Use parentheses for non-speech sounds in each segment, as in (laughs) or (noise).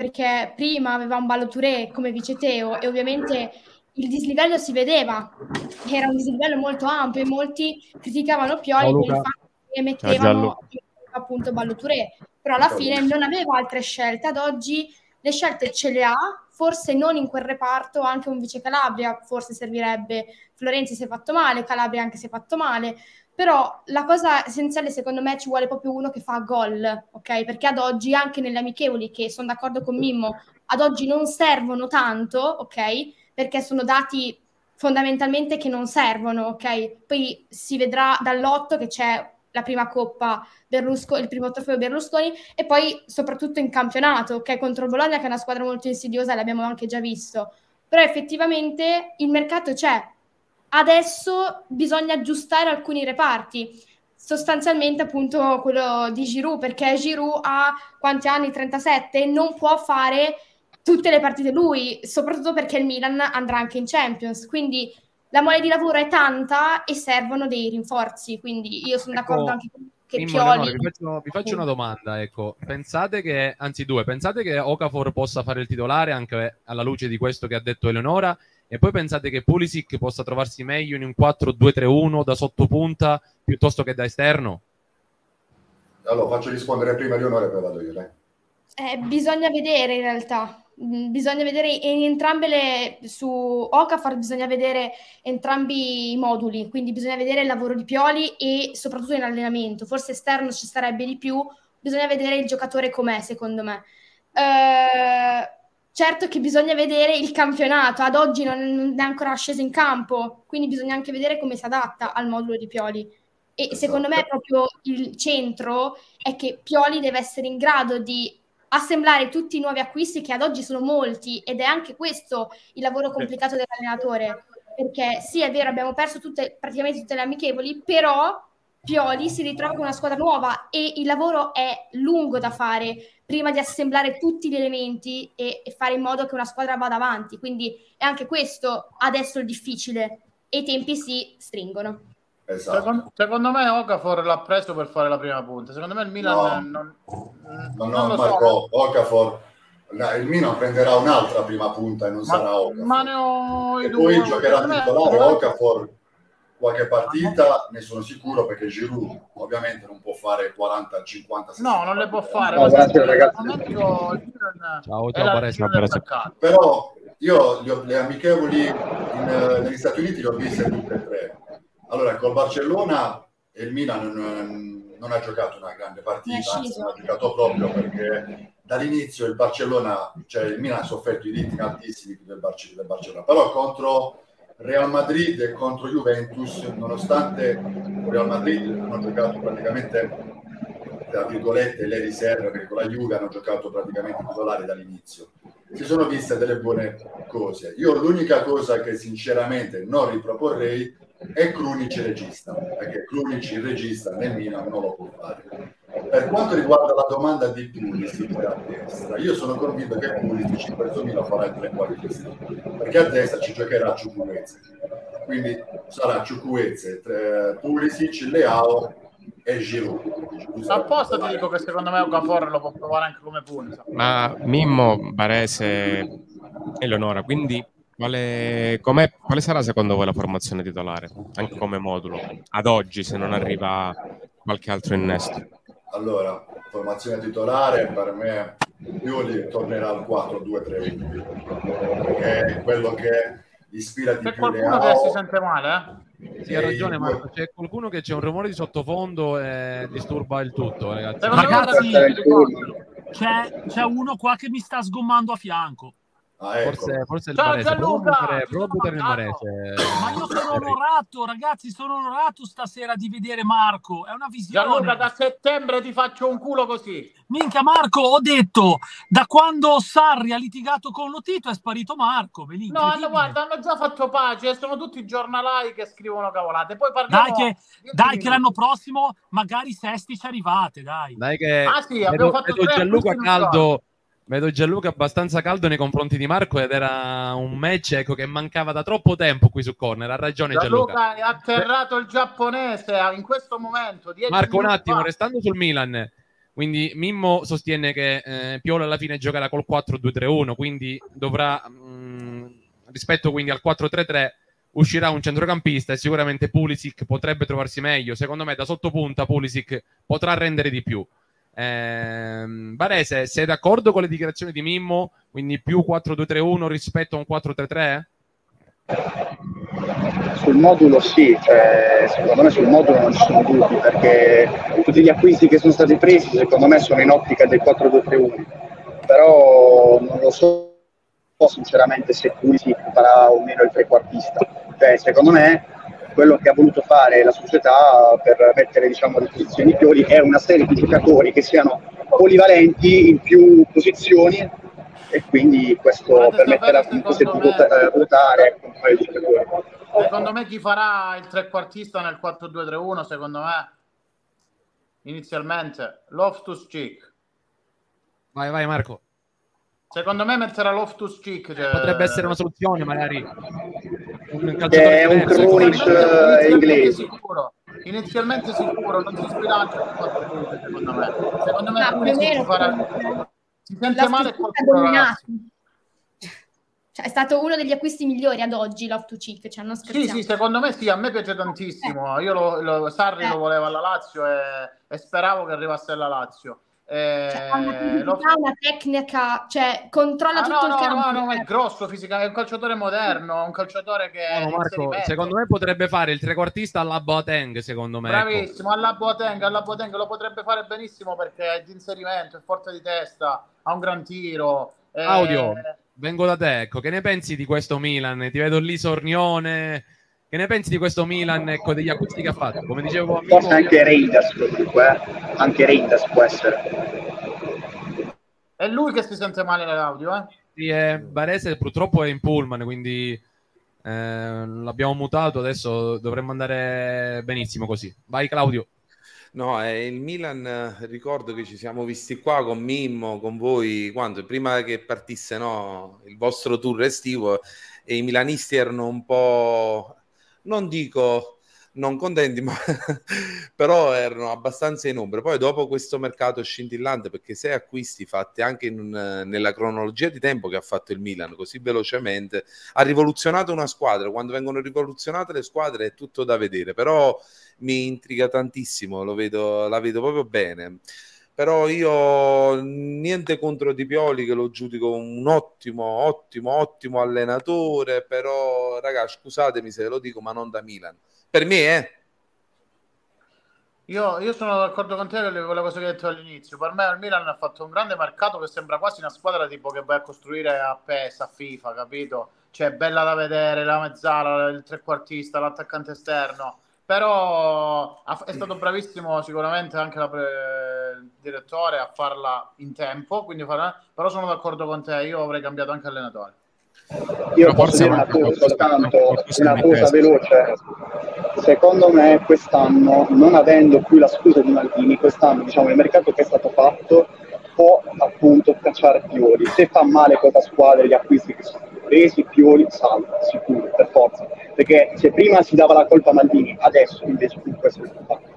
perché prima aveva un ballo Touré come vice Teo e ovviamente il dislivello si vedeva, era un dislivello molto ampio e molti criticavano Pioli per il fatto che mettevano appunto ballo Touré, però alla fine non aveva altre scelte, ad oggi le scelte ce le ha, forse non in quel reparto, anche un vice Calabria forse servirebbe, Florenzi si è fatto male, Calabria anche si è fatto male, però la cosa essenziale secondo me ci vuole proprio uno che fa gol, ok? Perché ad oggi anche nelle amichevoli, che sono d'accordo con Mimmo, ad oggi non servono tanto, ok? Perché sono dati fondamentalmente che non servono, ok? Poi si vedrà dall'otto che c'è la prima coppa Berlusconi, il primo trofeo Berlusconi e poi soprattutto in campionato, ok? Contro Bologna che è una squadra molto insidiosa, l'abbiamo anche già visto. Però effettivamente il mercato c'è, Adesso bisogna aggiustare alcuni reparti, sostanzialmente appunto quello di Giroud, perché Giroud ha quanti anni? 37, non può fare tutte le partite lui, soprattutto perché il Milan andrà anche in Champions, quindi la mole di lavoro è tanta e servono dei rinforzi, quindi io sono ecco, d'accordo anche con che Mimmo, Pioli... Leonore, vi, faccio, vi faccio una domanda, ecco, pensate che, anzi due, pensate che Okafor possa fare il titolare anche alla luce di questo che ha detto Eleonora e poi pensate che Pulisic possa trovarsi meglio in un 4-2-3-1 da sottopunta piuttosto che da esterno? Allora, faccio rispondere prima Leonore e poi vado io. Eh, bisogna vedere in realtà, mm, bisogna vedere in entrambe le su Okafor bisogna vedere entrambi i moduli, quindi bisogna vedere il lavoro di Pioli e soprattutto in allenamento. Forse esterno ci sarebbe di più, bisogna vedere il giocatore com'è, secondo me. Eh, Certo che bisogna vedere il campionato, ad oggi non, è ancora sceso in campo, quindi bisogna anche vedere come si adatta al modulo di Pioli. E esatto. secondo me proprio il centro è che Pioli deve essere in grado di assemblare tutti i nuovi acquisti che ad oggi sono molti ed è anche questo il lavoro complicato dell'allenatore. Perché sì, è vero, abbiamo perso tutte, praticamente tutte le amichevoli, però Pioli si ritrova con una squadra nuova e il lavoro è lungo da fare prima di assemblare tutti gli elementi e, e, fare in modo che una squadra vada avanti. Quindi è anche questo adesso il difficile e i tempi si stringono. Esatto. Secondo, secondo, me Okafor l'ha preso per fare la prima punta. Secondo me il Milan no, non, no, no, non Marco, so. Okafor il Milan prenderà un'altra prima punta e non ma, sarà Okafor. Ma ne ho e poi giocherà titolare Okafor qualche partita ne sono sicuro perché Giroud ovviamente non può fare 40 50 60 no non le può fare no, grazie, ragazzi. ciao ciao Paresso, però io le, le amichevoli in, negli Stati Uniti le ho viste tutte e tre. Allora col Barcellona e il Milan non, non ha giocato una grande partita anzi non ha giocato proprio perché dall'inizio il Barcellona cioè il Milan ha sofferto i ritmi altissimi del, Barcellona. Però contro Real Madrid contro Juventus, nonostante Real Madrid hanno giocato praticamente tra virgolette le riserve perché con la Juve hanno giocato praticamente titolari dall'inizio. Si sono viste delle buone cose. Io l'unica cosa che sinceramente non riproporrei è Krunic regista perché Krunic il regista nel Milan non lo può fare per quanto riguarda la domanda di Pulisic a destra, io sono convinto che Pulisic in questo Milan farà il trequartista, perché a destra ci giocherà Ciucuezze. Quindi sarà Ciucuezze, Pulisic, Leao e Giroud. Apposta ti dico che secondo me Okafor lo può provare anche come punta. Ma Mimmo, Barese e Leonora, quindi quale, quale, sarà secondo voi la formazione titolare, anche come modulo, ad oggi se non arriva qualche altro innesto? Allora, formazione titolare per me Pioli tornerà al 4-2-3-1 perché è quello che ispira di C'è più qualcuno che si sente male, eh? Sì, ha ragione Marco, c'è qualcuno che c'è un rumore di sottofondo e disturba il tutto, ragazzi. Ragazzi, c'è, c'è uno qua che mi sta sgommando a fianco. Ah, ecco. forse, forse il Ciao, Varese. Gianluca! Prova a buttare il Varese. Ma io sono onorato, ragazzi, sono onorato stasera di vedere Marco. È una visione. Gianluca, da settembre ti faccio un culo così. Minchia, Marco, ho detto, da quando Sarri ha litigato con Lotito è sparito Marco. No, hanno, guarda, hanno già fatto pace, sono tutti i giornalai che scrivono cavolate. Poi parliamo... Dai che, dai che l'anno prossimo magari Sesti ci arrivate, dai. Dai che... Ah sì, abbiamo vedo, fatto vedo Gianluca Caldo Vedo Gianluca abbastanza caldo nei confronti di Marco ed era un match ecco, che mancava da troppo tempo qui su corner. Ha ragione Gianluca. Gianluca è atterrato il giapponese in questo momento. Marco, un attimo, fa. restando sul Milan, Quindi Mimmo sostiene che eh, Piolo alla fine giocherà col 4-2-3-1, quindi dovrà, mh, mm, rispetto quindi al 4-3-3, uscirà un centrocampista e sicuramente Pulisic potrebbe trovarsi meglio. Secondo me da sottopunta Pulisic potrà rendere di più. Eh, Barese, sei d'accordo con le dichiarazioni di Mimmo? Quindi più 4-2-3-1 rispetto a un 4-3-3? Sul modulo sì, cioè, secondo me sul modulo non ci sono dubbi perché tutti gli acquisti che sono stati presi secondo me sono in ottica del 4-2-3-1, però non lo so sinceramente se si farà o meno il trequartista. Cioè, secondo me quello che ha voluto fare la società per mettere diciamo, a disposizione i Pioli è una serie di giocatori che siano polivalenti in più posizioni e quindi questo permetterà comunque di me... votare con Secondo me chi farà il trequartista nel 4-2-3-1, secondo me, inizialmente, Loftus Cheek. Vai, vai Marco. Secondo me metterà Loftus Cheek. Cioè... Potrebbe essere una soluzione, magari. Un è un Krunic eh, inglese. Sicuro. Inizialmente sicuro, non si sbilancia con 4 punti, secondo me. Secondo me no, farà... Si sente male qualcuno cioè, è stato uno degli acquisti migliori ad oggi Love Cheek, cioè non Sì, sì, secondo me sì, a me piace tantissimo. Eh. Io lo, lo, Sarri eh. lo voleva alla Lazio e, e, speravo che arrivasse alla Lazio. Eh, cioè, ha una, lo... una tecnica, cioè controlla ah, tutto no, il campo. No, no, è grosso fisicamente, è un calciatore moderno, un calciatore che... No, Marco, secondo me potrebbe fare il trequartista alla Boateng, secondo me. Ecco. Bravissimo, ecco. alla Boateng, alla Boateng lo potrebbe fare benissimo perché è di inserimento, è forte di testa, ha un gran tiro. Audio, eh... vengo da te, ecco, che ne pensi di questo Milan? Ti vedo lì sornione... Che ne pensi di questo Milan, ecco, degli acquisti che ha fatto? Come dicevo, amico, forse anche Reinders comunque, eh? anche Reinders può essere. È lui che si sente male nell'audio, eh? Sì, è Barese purtroppo è in pullman, quindi eh, l'abbiamo mutato, adesso dovremmo andare benissimo così. Vai Claudio. No, è il Milan, ricordo che ci siamo visti qua con Mimmo, con voi, quando, prima che partisse no, il vostro tour estivo e i milanisti erano un po' non dico non contenti, (laughs) ma però erano abbastanza in ombra. Poi dopo questo mercato scintillante, perché sei acquisti fatti anche in, nella cronologia di tempo che ha fatto il Milan così velocemente, ha rivoluzionato una squadra. Quando vengono rivoluzionate le squadre è tutto da vedere, però mi intriga tantissimo, lo vedo, la vedo proprio bene però io niente contro Di Pioli che lo giudico un ottimo, ottimo, ottimo allenatore, però ragazzi scusatemi se lo dico, ma non da Milan. Per me, eh. Io, io sono d'accordo con te con la cosa che hai detto all'inizio. Per me il Milan ha fatto un grande mercato che sembra quasi una squadra tipo che vai a costruire a PES, a FIFA, capito? Cioè, bella da vedere, la mezzala, il trequartista, l'attaccante esterno però è stato bravissimo sicuramente anche il direttore a farla in tempo, quindi farà... però sono d'accordo con te, io avrei cambiato anche allenatore. Io posso dire una cosa soltanto, una cosa veloce. Secondo me quest'anno, non avendo più la scusa di Maldini, quest'anno diciamo il mercato che è stato fatto può appunto cacciare Pioli. Se fa male questa squadra gli acquisti che sono presi, Pioli salva, sicuro, per forza. Perché se prima si dava la colpa a Maldini, adesso invece più questo è fatto.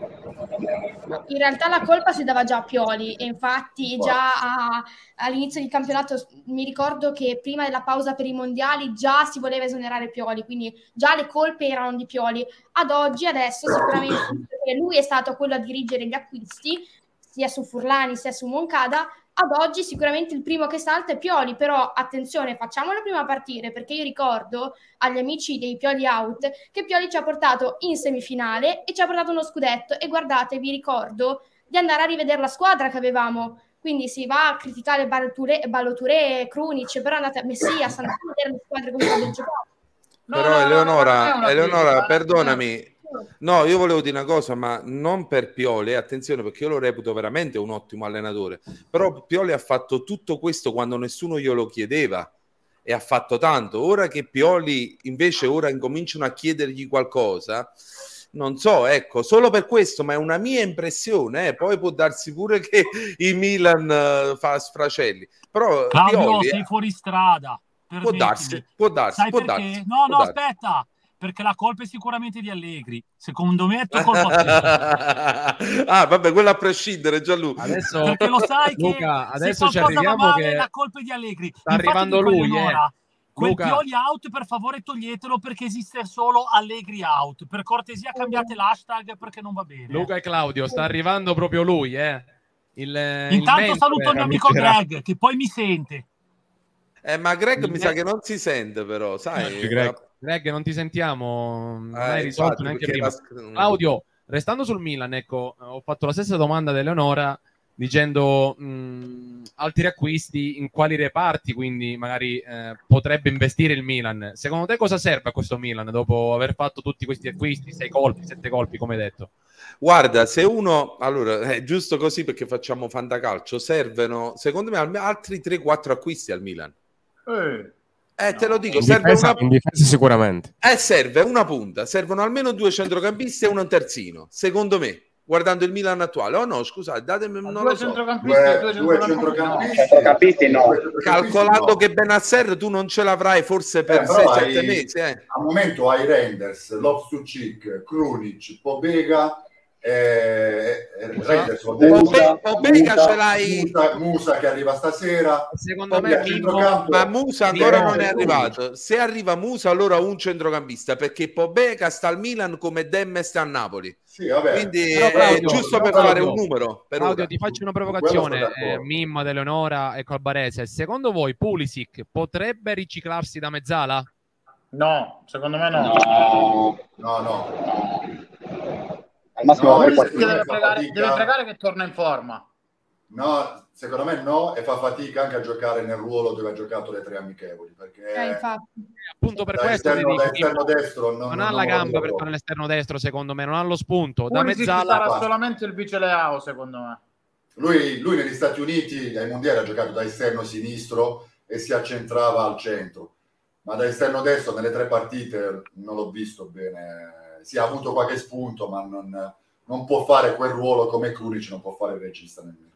In realtà la colpa si dava già a Pioli e infatti già a, all'inizio del campionato mi ricordo che prima della pausa per i mondiali già si voleva esonerare Pioli, quindi già le colpe erano di Pioli. Ad oggi, adesso sicuramente (coughs) lui è stato quello a dirigere gli acquisti, sia su Furlani sia su Moncada, ad oggi sicuramente il primo che salta è Pioli, però attenzione, facciamolo prima partire, perché io ricordo agli amici dei Pioli Out che Pioli ci ha portato in semifinale e ci ha portato uno scudetto e guardate, vi ricordo di andare a rivedere la squadra che avevamo. Quindi si va a criticare Balloture, Krunic, però andate a Messia, andate a vedere le squadre come stanno giocando. Però Eleonora, Eleonora, perdonami, No, io volevo dire una cosa, ma non per Pioli, attenzione perché io lo reputo veramente un ottimo allenatore, però Pioli ha fatto tutto questo quando nessuno glielo chiedeva e ha fatto tanto. Ora che Pioli invece ora incominciano a chiedergli qualcosa, non so, ecco, solo per questo, ma è una mia impressione, eh. poi può darsi pure che il Milan uh, fa sfracelli. Però Claudio, Pioli, sei eh, fuori strada. Può darsi, può darsi, Sai può perché? darsi. No, no, darsi. aspetta perché la colpa è sicuramente di Allegri. Secondo me è tua colpa. (laughs) ah, vabbè, quello a prescindere, Gianluca. Adesso, perché lo sai (laughs) che Luca, adesso ci arriviamo male, che la colpa è di Allegri. Sta Infatti arrivando lui, eh. Quel Luca. Pioli out, per favore, toglietelo perché esiste solo Allegri out. Per cortesia, cambiate l'hashtag perché non va bene. Luca e Claudio, sta arrivando proprio lui, eh. Il, Intanto il saluto il mio amico (laughs) Greg, che poi mi sente. Eh, ma Greg mi sa che non si sente, però, sai. Greg. Greg, non ti sentiamo, non eh, hai risolto neanche prima. La... Claudio, restando sul Milan, ecco, ho fatto la stessa domanda ad Eleonora dicendo mh, altri acquisti in quali reparti quindi magari eh, potrebbe investire il Milan. Secondo te cosa serve a questo Milan dopo aver fatto tutti questi acquisti, sei colpi, sette colpi, come detto? Guarda, se uno allora è giusto così perché facciamo fantacalcio, servono secondo me altri 3-4 acquisti al Milan. Eh. Eh, te lo dico, in serve difesa, una... in difesa sicuramente. Eh, serve una punta, servono almeno due centrocampisti e uno terzino, secondo me, guardando il Milan attuale. Oh no, scusate, datemi non due lo so. Centrocampisti due, due, due centrocampisti, centrocampisti no. Calcolando no. che Benasser tu non ce l'avrai forse per 6-7 eh, mesi. Eh. Al momento hai Renders, Loftus-Cheek, Krunic, Pobega eh, Musa, Musa, ce l'hai. Musa, Musa, che arriva stasera. Secondo me Mimmo, ma Musa ancora non è arrivato. Se arriva Musa allora un centrocampista perché Pobega sta al Milan come Demme sta a Napoli. Sì, vabbè. quindi però, è giusto per fare un numero per Claudio ora. ti faccio una provocazione. Eh, Mimmo, Eleonora e Colbarese secondo voi Pulisic potrebbe riciclarsi da mezzala? no, secondo me no no, no, no al massimo no, deve, pregare, deve pregare che torna in forma. No, secondo me no, e fa fatica anche a giocare nel ruolo dove ha giocato le tre amichevoli. Perché eh, infatti. appunto per questo esterno, dico, esterno destro non, non, non ha la gamba per fare l'esterno destro, secondo me, non ha lo spunto. Da mezzala sarà solamente il vice Leao, secondo me. Lui, lui negli Stati Uniti ai mondiali ha giocato da esterno sinistro e si accentrava al centro, ma da esterno destro nelle tre partite non l'ho visto bene si ha avuto qualche spunto, ma non, non può fare quel ruolo come Krunic, non può fare il regista nemmeno.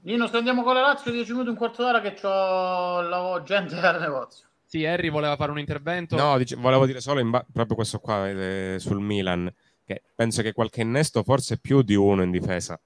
Nino, stendiamo con la Lazio 10 minuti, un quarto d'ora che ho la gente al negozio. Sì, Harry voleva fare un intervento. No, dice, volevo dire solo ba- proprio questo qua eh, sul Milan, che penso che qualche innesto forse più di uno in difesa,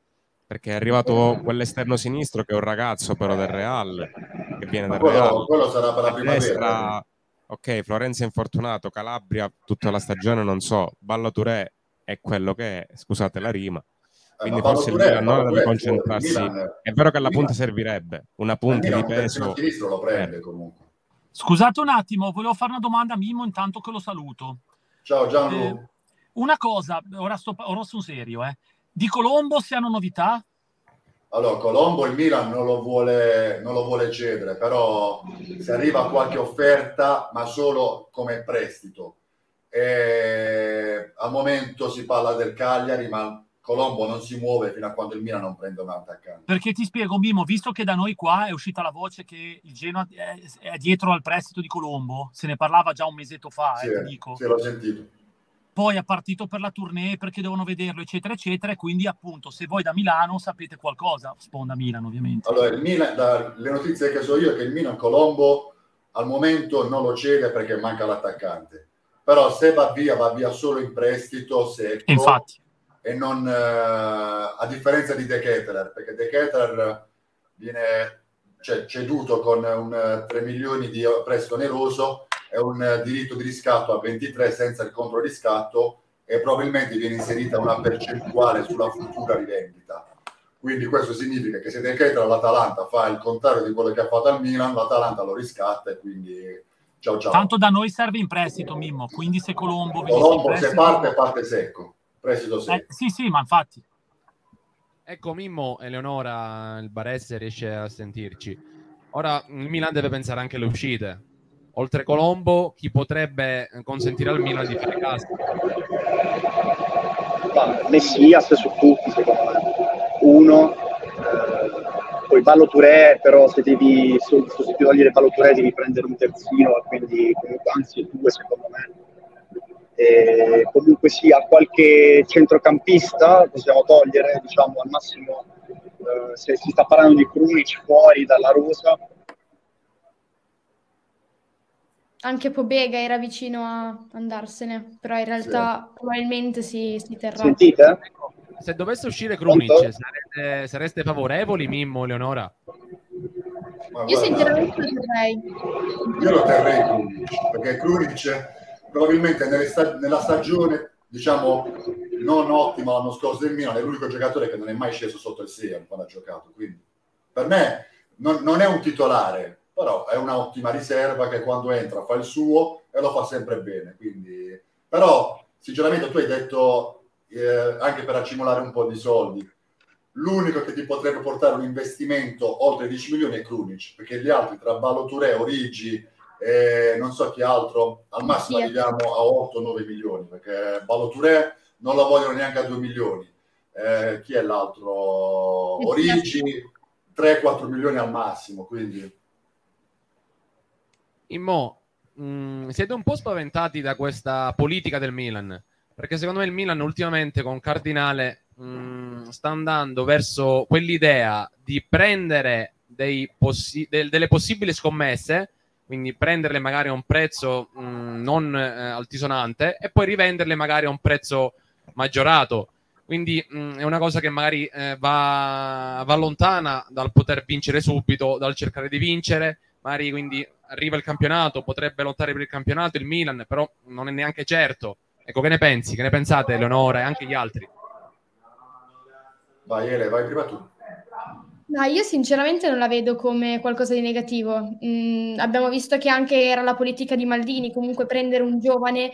perché è arrivato quell'esterno sinistro che è un ragazzo però del Real, che viene dal quello, Real. Quello sarà per la primavera. Destra, eh ok, Florenzi è infortunato, Calabria tutta la stagione non so, Balla Touré è quello che è, scusate la rima. Eh, Quindi eh, forse il Milan non deve concentrarsi. Milan, è vero che alla punta servirebbe una punta di peso. lo prende comunque. Scusate un attimo, volevo fare una domanda a Mimo intanto che lo saluto. Ciao Gianlu. Eh, una cosa, ora, sto, ora sono serio, eh. Di Colombo se hanno novità? Allora, Colombo il Milan non lo, vuole, non lo vuole cedere, però se arriva qualche offerta, ma solo come prestito. E al momento si parla del Cagliari, ma Colombo non si muove fino a quando il Milan non prende un attaccante. Perché ti spiego, Mimo, visto che da noi qua è uscita la voce che il Genoa è, dietro al prestito di Colombo, se ne parlava già un mesetto fa, sì, eh, dico. Sì, l'ho sentito poi è partito per la tournée perché devono vederlo, eccetera, eccetera. E quindi, appunto, se voi da Milano sapete qualcosa, sponda Milano, ovviamente. Allora, il Milan, da, le notizie che so io è che il Milan Colombo al momento non lo cede perché manca l'attaccante. Però se va via, va via solo in prestito, secco. Infatti. E non, eh, a differenza di De Ketteler, perché De Ketteler viene cioè, ceduto con un 3 milioni di prestito oneroso è un eh, diritto di riscatto a 23 senza il controriscatto e probabilmente viene inserita una percentuale sulla futura rivendita. Quindi questo significa che se De Ketra l'Atalanta fa il contrario di quello che ha fatto al Milan, l'Atalanta lo riscatta e quindi ciao ciao. Tanto da noi serve in prestito, Mimmo, quindi se Colombo... Colombo prestito... se parte, parte secco. Prestito secco. Eh, sì, sì, ma infatti. Ecco Mimmo, Eleonora, il Baresse riesce a sentirci. Ora il Milan deve pensare anche alle uscite oltre Colombo, chi potrebbe consentire al Milan di fare caso? Messias su tutti, secondo me. Uno, eh, poi Ballo Touré, però se devi sostituire Ballo Touré devi prendere un terzino, quindi anzi due secondo me. E comunque sia qualche centrocampista possiamo togliere, diciamo al massimo eh, se si sta parlando di Krunic fuori dalla rosa anche Pobega era vicino a andarsene, però in realtà sì. probabilmente si, si terrà. Sentite? Se dovesse uscire Krunic, sareste, sareste favorevoli, Mimmo, Leonora? Ma io sinceramente lo terrei. Io lo terrei Krunic, perché Krunic probabilmente sta- nella stagione diciamo non ottima l'anno scorso del Milan, è l'unico giocatore che non è mai sceso sotto il 6 quando ha giocato. Quindi per me non, non è un titolare, però è un'ottima riserva che quando entra fa il suo e lo fa sempre bene. Quindi, però, sinceramente, tu hai detto eh, anche per accumulare un po' di soldi. L'unico che ti potrebbe portare un investimento oltre 10 milioni è Krunic, perché gli altri tra Baloture, Origi e non so chi altro, al massimo sì. arriviamo a 8-9 milioni, perché Baloture non lo vogliono neanche a 2 milioni. Eh, chi è l'altro? Origi, 3-4 milioni al massimo, quindi Immo, mh, mm, siete un po' spaventati da questa politica del Milan, perché secondo me il Milan ultimamente con Cardinale mh, mm, sta andando verso quell'idea di prendere possi- de- delle possibili scommesse, quindi prenderle magari a un prezzo mh, mm, non eh, altisonante e poi rivenderle magari a un prezzo maggiorato. Quindi mh, è una cosa che magari eh, va, va lontana dal poter vincere subito, dal cercare di vincere, magari quindi arriva il campionato, potrebbe lottare per il campionato il Milan, però non è neanche certo. Ecco, che ne pensi? Che ne pensate, Eleonora e anche gli altri? Vai Ele, vai prima tu. No, io sinceramente non la vedo come qualcosa di negativo. Mm, abbiamo visto che anche era la politica di Maldini, comunque prendere un giovane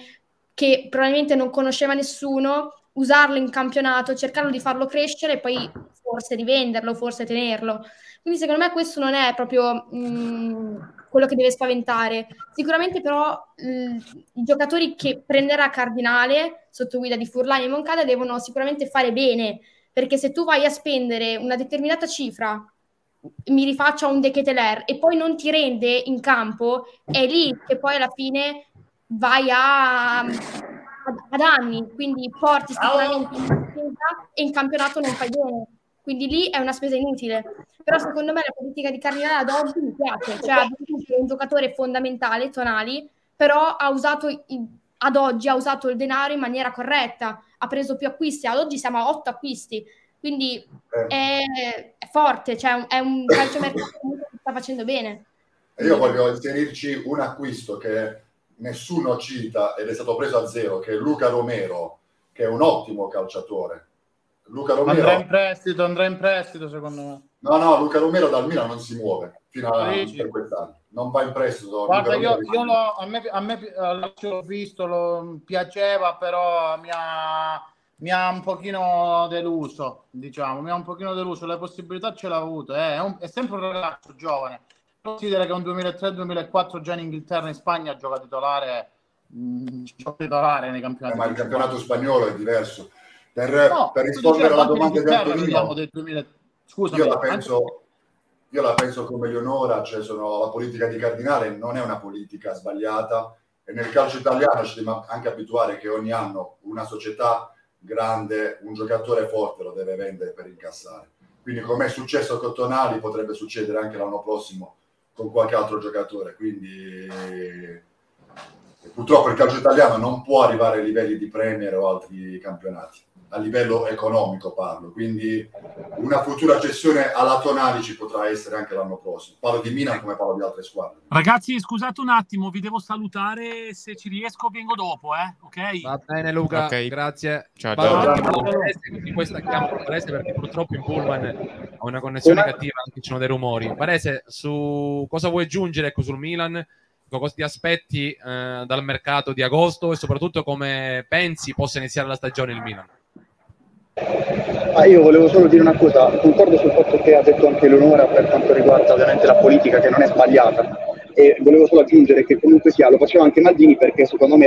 che probabilmente non conosceva nessuno, usarlo in campionato, cercarlo di farlo crescere e poi forse rivenderlo, forse tenerlo. Quindi secondo me questo non è proprio mh, mm, quello che deve spaventare. Sicuramente però mh, i giocatori che prenderà Cardinale sotto guida di Furlani e Moncada devono sicuramente fare bene, perché se tu vai a spendere una determinata cifra mi rifaccia un De Keteler e poi non ti rende in campo, è lì che poi alla fine vai a, ad anni, quindi porti sicuramente in spesa e in campionato non fai bene. Quindi lì è una spesa inutile. Però secondo me la politica di Cardinale ad oggi mi piace, cioè ad un giocatore fondamentale, Tonali, però ha usato ad oggi ha usato il denaro in maniera corretta, ha preso più acquisti, ad oggi siamo a otto acquisti, quindi eh. è, è, forte, cioè è un calciomercato che sta facendo bene. Io voglio inserirci un acquisto che nessuno cita ed è stato preso a zero, che è Luca Romero, che è un ottimo calciatore. Luca Romero... Andrà in prestito, andrà in prestito secondo me. No, no, Luca Romero dal Milan non si muove fino a per quest'anno. Non va in prestito. Guarda, io, io lo, a me, a me l'ho visto, lo piaceva, però mi ha, mi ha un pochino deluso, diciamo, mi ha un pochino deluso. Le possibilità ce l'ha avuto, eh. è, un, è sempre un ragazzo giovane. Considera che un 2003-2004 già in Inghilterra e in Spagna gioca titolare, mh, mm, gioca titolare nei campionati. Eh, ma il campionato spagnolo è diverso. Per, no, per rispondere alla domanda di Antonino, del 2000 Scusami, io la penso, io la penso come Leonora, cioè sono, la politica di Cardinale non è una politica sbagliata e nel calcio italiano ci dobbiamo anche abituare che ogni anno una società grande, un giocatore forte lo deve vendere per incassare. Quindi come è successo con Tonali potrebbe succedere anche l'anno prossimo con qualche altro giocatore. Quindi purtroppo il calcio italiano non può arrivare ai livelli di Premier o altri campionati a livello economico parlo, quindi una futura cessione alla Tonali ci potrà essere anche l'anno prossimo. Parlo di Milan come parlo di altre squadre. Ragazzi, scusate un attimo, vi devo salutare, se ci riesco vengo dopo, eh? ok? Va bene Luca, okay. grazie. Ciao, ciao. ciao. Poi stacchiamo Varese perché purtroppo in Pullman ho una connessione come? cattiva, anche ci sono dei rumori. Varese, su cosa vuoi aggiungere ecco, sul Milan? cosa ti aspetti eh, dal mercato di agosto e soprattutto come pensi possa iniziare la stagione il Milan? Ah, io volevo solo dire una cosa, concordo sul fatto che ha detto anche Leonora per quanto riguarda ovviamente la politica che non è sbagliata. E volevo solo aggiungere che comunque sia, lo faceva anche Maldini perché secondo me era